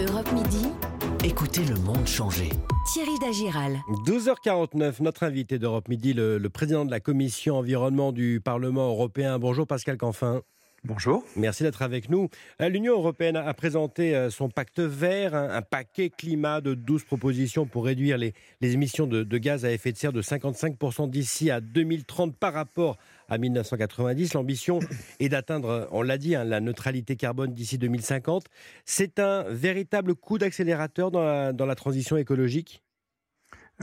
Europe Midi. Écoutez le monde changer. Thierry Dagiral. 12h49, notre invité d'Europe Midi, le, le président de la commission environnement du Parlement européen. Bonjour Pascal Canfin. Bonjour. Merci d'être avec nous. Euh, L'Union européenne a présenté euh, son pacte vert, un, un paquet climat de 12 propositions pour réduire les, les émissions de, de gaz à effet de serre de 55% d'ici à 2030 par rapport à 1990. L'ambition est d'atteindre, on l'a dit, hein, la neutralité carbone d'ici 2050. C'est un véritable coup d'accélérateur dans la, dans la transition écologique?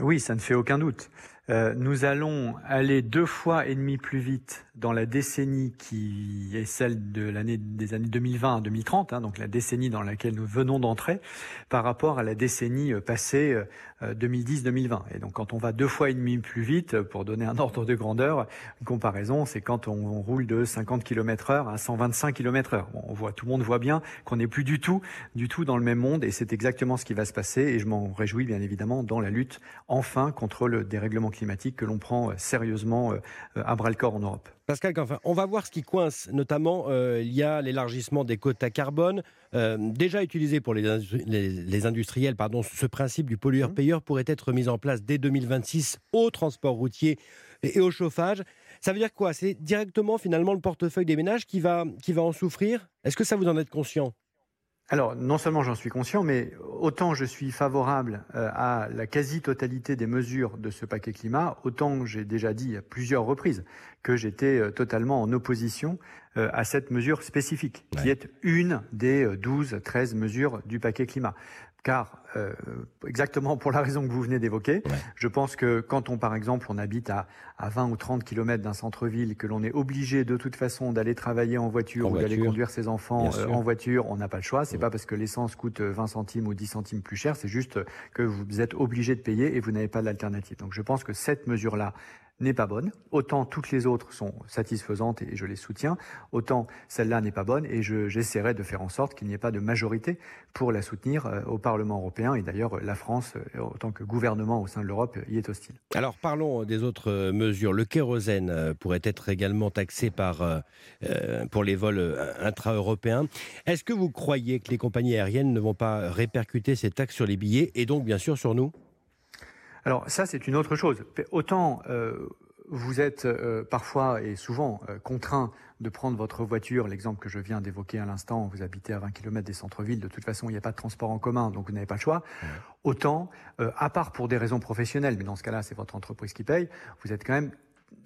Oui, ça ne fait aucun doute. Euh, nous allons aller deux fois et demi plus vite dans la décennie qui est celle de l'année des années 2020 à 2030, hein, donc la décennie dans laquelle nous venons d'entrer, par rapport à la décennie euh, passée euh, 2010-2020. Et donc quand on va deux fois et demi plus vite, euh, pour donner un ordre de grandeur, une comparaison, c'est quand on, roule de 50 km/h à 125 km/h. On voit, tout le monde voit bien qu'on n'est plus du tout, du tout dans le même monde, et c'est exactement ce qui va se passer. Et je m'en réjouis bien évidemment dans la lutte enfin contre le dérèglement climatique que l'on prend sérieusement à bras le corps en Europe. Pascal Canfin, on va voir ce qui coince, notamment euh, il y a l'élargissement des quotas carbone, euh, déjà utilisé pour les, les, les industriels, pardon, ce principe du pollueur-payeur pourrait être mis en place dès 2026 au transport routier et, et au chauffage. Ça veut dire quoi? C'est directement finalement le portefeuille des ménages qui va, qui va en souffrir? Est-ce que ça vous en êtes conscient? Alors, non seulement j'en suis conscient, mais autant je suis favorable euh, à la quasi-totalité des mesures de ce paquet climat, autant j'ai déjà dit à plusieurs reprises que j'étais euh, totalement en opposition euh, à cette mesure spécifique, ouais. qui est une des 12, 13 mesures du paquet climat car euh, exactement pour la raison que vous venez d'évoquer, ouais. je pense que quand on, par exemple, on habite à, à 20 ou 30 kilomètres d'un centre-ville, que l'on est obligé de toute façon d'aller travailler en voiture en ou d'aller conduire ses enfants euh, en voiture, on n'a pas le choix. C'est ouais. pas parce que l'essence coûte 20 centimes ou 10 centimes plus cher, c'est juste que vous êtes obligé de payer et vous n'avez pas d'alternative. Donc je pense que cette mesure-là, n'est pas bonne. Autant toutes les autres sont satisfaisantes et je les soutiens, autant celle-là n'est pas bonne et j'essaierai je, de faire en sorte qu'il n'y ait pas de majorité pour la soutenir euh, au Parlement européen. Et d'ailleurs, la France, euh, en tant que gouvernement au sein de l'Europe, y est hostile. Alors parlons des autres mesures. Le kérosène euh, pourrait être également taxé par, euh, pour les vols intra-européens. Est-ce que vous croyez que les compagnies aériennes ne vont pas répercuter ces taxes sur les billets et donc bien sûr sur nous? Alors ça, c'est une autre chose. Autant euh, vous êtes euh, parfois et souvent euh, contraint de prendre votre voiture, l'exemple que je viens d'évoquer à l'instant, vous habitez à 20 km des centres-villes, de toute façon, il n'y a pas de transport en commun, donc vous n'avez pas le choix. Autant, à part pour des raisons professionnelles, mais dans ce cas-là, c'est votre entreprise qui paye, vous êtes quand même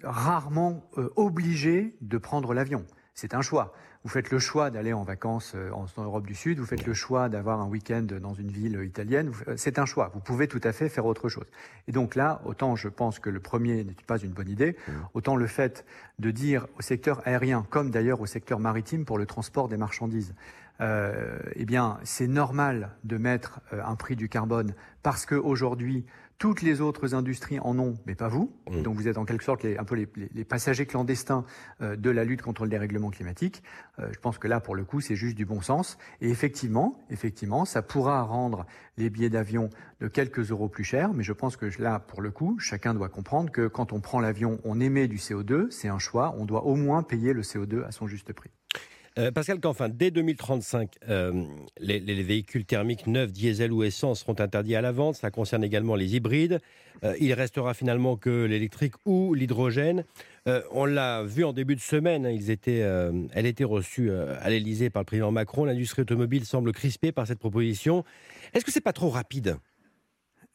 rarement obligé de prendre l'avion. C'est un choix. Vous faites le choix d'aller en vacances en Europe du Sud, vous faites le choix d'avoir un week-end dans une ville italienne, c'est un choix. Vous pouvez tout à fait faire autre chose. Et donc là, autant je pense que le premier n'est pas une bonne idée, autant le fait de dire au secteur aérien, comme d'ailleurs au secteur maritime pour le transport des marchandises, euh, eh bien, c'est normal de mettre euh, un prix du carbone parce que aujourd'hui, toutes les autres industries en ont, mais pas vous. Mmh. Donc vous êtes en quelque sorte les, un peu les, les passagers clandestins euh, de la lutte contre le dérèglement climatique. Euh, je pense que là, pour le coup, c'est juste du bon sens. Et effectivement, effectivement, ça pourra rendre les billets d'avion de quelques euros plus chers. Mais je pense que là, pour le coup, chacun doit comprendre que quand on prend l'avion, on émet du CO2. C'est un choix. On doit au moins payer le CO2 à son juste prix. Euh, Pascal Canfin, dès 2035, euh, les, les, véhicules thermiques neufs, diesel ou essence seront interdits à la vente. Ça concerne également les hybrides. Euh, il restera finalement que l'électrique ou l'hydrogène. On l'a vu en début de semaine, hein, elle était reçue à l'Elysée par le président Macron. L'industrie automobile semble crispée par cette proposition. Est-ce que c'est pas trop rapide?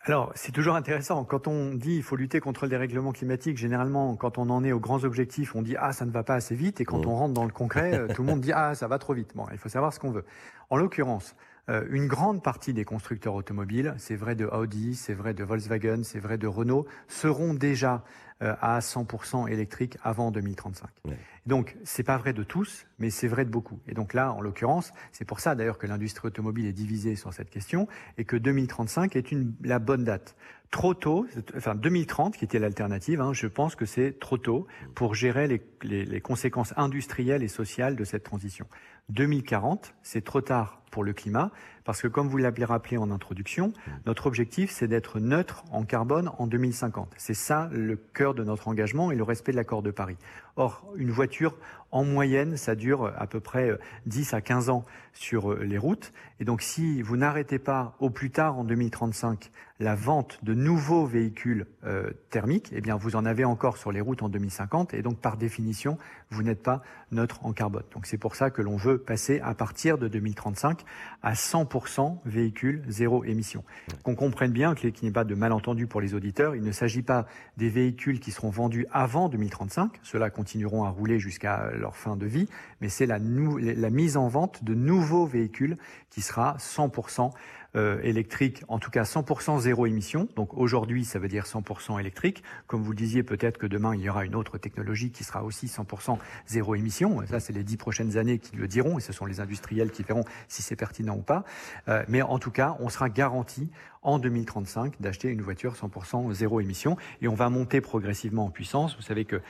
Alors, c'est toujours intéressant. Quand on dit il faut lutter contre le dérèglement climatique, généralement, quand on en est aux grands objectifs, on dit ah, ça ne va pas assez vite. Et quand mmh. on rentre dans le concret, tout le monde dit ah, ça va trop vite. Bon, il faut savoir ce qu'on veut. En l'occurrence, euh, une grande partie des constructeurs automobiles, c'est vrai de Audi, c'est vrai de Volkswagen, c'est vrai de Renault, seront déjà euh, à 100% électriques avant 2035. Ouais. Donc, c'est pas vrai de tous, mais c'est vrai de beaucoup. Et donc là, en l'occurrence, c'est pour ça d'ailleurs que l'industrie automobile est divisée sur cette question et que 2035 est une, la bonne date. Trop tôt, enfin 2030 qui était l'alternative, hein, je pense que c'est trop tôt pour gérer les, conséquences industrielles et sociales de cette transition. 2040, c'est trop tard pour le climat, parce que comme vous l'avez rappelé en introduction, notre objectif, c'est d'être neutre en carbone en 2050. C'est ça le cœur de notre engagement et le respect de l'accord de Paris. Or, une voiture, en moyenne, ça dure à peu près 10 à 15 ans sur les routes. Et donc, si vous n'arrêtez pas au plus tard en 2035 la vente de nouveaux véhicules euh, thermiques, eh bien, vous en avez encore sur les routes en 2050. Et donc, par définition, vous n'êtes pas neutre en carbone. Donc, c'est pour ça que l'on veut passer à partir de 2035 à 100% véhicules zéro émission. Qu'on comprenne bien, qu'il n'y ait pas de malentendu pour les auditeurs, il ne s'agit pas des véhicules qui seront vendus avant 2035. Ceux-là continueront à rouler jusqu'à leur fin de vie, mais c'est la, la mise en vente de nouveaux véhicules qui sera 100% euh, électrique, en tout cas 100% zéro émission. Donc aujourd'hui, ça veut dire 100% électrique. Comme vous le disiez, peut-être que demain, il y aura une autre technologie qui sera aussi 100% zéro émission. Ça, c'est les dix prochaines années qui le diront, et ce sont les industriels qui verront si c'est pertinent ou pas. Euh, mais en tout cas, on sera garanti en 2035 d'acheter une voiture 100% zéro émission et on va monter progressivement en puissance. Vous savez que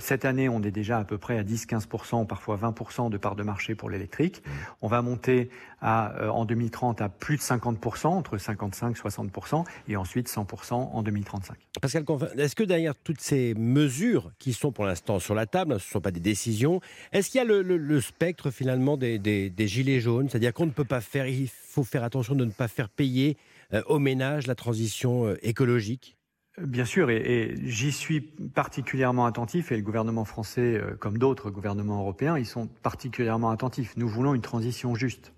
cette année, on est déjà à peu près à 10-15%, parfois 20% de part de marché pour l'électrique. Mmh. On va monter à, euh, en 2030 à plus de 50%, entre 55 60% et ensuite 100% en 2035. Pascal est-ce que derrière toutes ces mesures qui sont pour l'instant sur la table, ce ne sont pas des décisions, est-ce qu'il y a le, spectre finalement des, des gilets jaunes? C'est-à-dire qu'on ne peut pas faire, il faire attention de ne pas faire payer euh, au ménage la transition euh, écologique Bien sûr, et, j'y suis particulièrement attentif, et le gouvernement français, euh, comme d'autres gouvernements européens, ils sont particulièrement attentifs. Nous voulons une transition juste.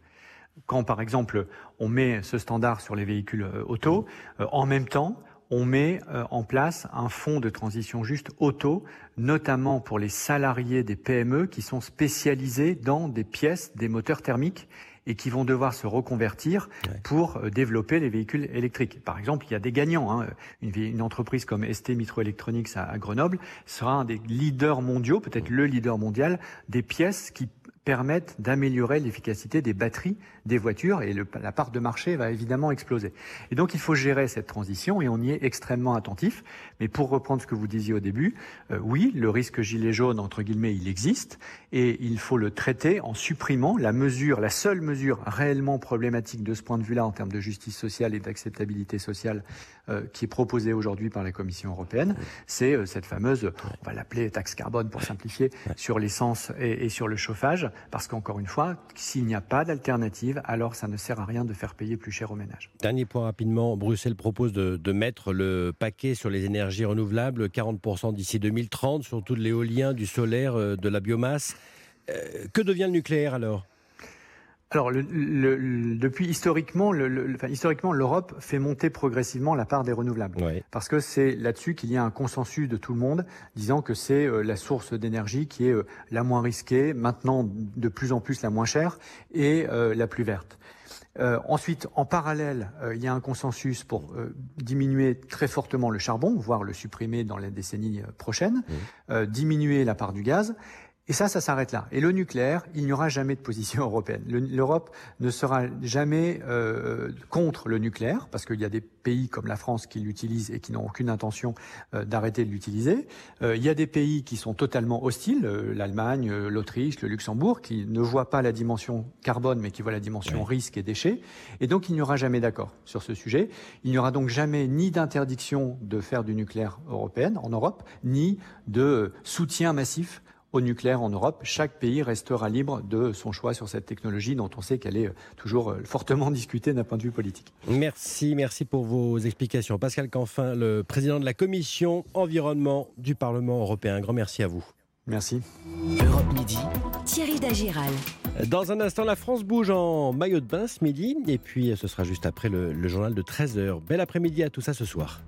Quand, par exemple, on met ce standard sur les véhicules auto, en même temps, on met en place un fonds de transition juste auto, notamment pour les salariés des PME qui sont spécialisés dans des pièces, des moteurs thermiques et qui vont devoir se reconvertir pour euh, développer les véhicules électriques. Par exemple, il y a des gagnants. Hein. Une, une, entreprise comme ST Microelectronics à, à Grenoble sera un des leaders mondiaux, peut-être le leader mondial, des pièces qui permettent d'améliorer l'efficacité des batteries des voitures et la part de marché va évidemment exploser. Et donc il faut gérer cette transition et on y est extrêmement attentif. Mais pour reprendre ce que vous disiez au début, euh, oui, le risque gilet jaune, entre guillemets, il existe et il faut le traiter en supprimant la mesure, la seule mesure réellement problématique de ce point de vue-là en termes de justice sociale et d'acceptabilité sociale euh, qui est proposée aujourd'hui par la Commission européenne, c'est euh, cette fameuse, on va l'appeler taxe carbone pour simplifier, sur l'essence et, et sur le chauffage, parce qu'encore une fois, s'il n'y a pas d'alternative, alors ça ne sert à rien de faire payer plus cher aux ménages. Dernier point rapidement, Bruxelles propose de, mettre le paquet sur les énergies renouvelables, 40% d'ici 2030, surtout de l'éolien, du solaire, euh, de la biomasse. Euh, que devient le nucléaire alors? Alors, le, depuis historiquement, historiquement, l'Europe fait monter progressivement la part des renouvelables, parce que c'est là-dessus qu'il y a un consensus de tout le monde, disant que c'est euh, la source d'énergie qui est euh, la moins risquée, maintenant de plus en plus la moins chère et euh, la plus verte. ensuite, en parallèle, il y a un consensus pour diminuer très fortement le charbon, voire le supprimer dans les décennies prochaines, diminuer la part du gaz, et ça, ça s'arrête là. Et le nucléaire, il n'y aura jamais de position européenne. L'Europe ne sera jamais euh, contre le nucléaire, parce qu'il y a des pays comme la France qui l'utilisent et qui n'ont aucune intention euh, d'arrêter de l'utiliser. Euh, il y a des pays qui sont totalement hostiles, l'Allemagne, l'Autriche, le Luxembourg, qui ne voient pas la dimension carbone, mais qui voient la dimension risque et déchets. Et donc, il n'y aura jamais d'accord sur ce sujet. Il n'y aura donc jamais ni d'interdiction de faire du nucléaire européen en Europe, ni de soutien massif au nucléaire en Europe. Chaque pays restera libre de son choix sur cette technologie dont on sait qu'elle est euh, toujours euh, fortement discutée d'un point de vue politique. Merci, merci pour vos explications. Pascal Canfin, le président de la commission environnement du Parlement européen. Un grand merci à vous. Merci. Europe Midi. Thierry Dagiral. Dans un instant, la France bouge en maillot de bain ce midi. Et puis, ce sera juste après le, le journal de 13h. Bel après-midi à tout ça ce soir.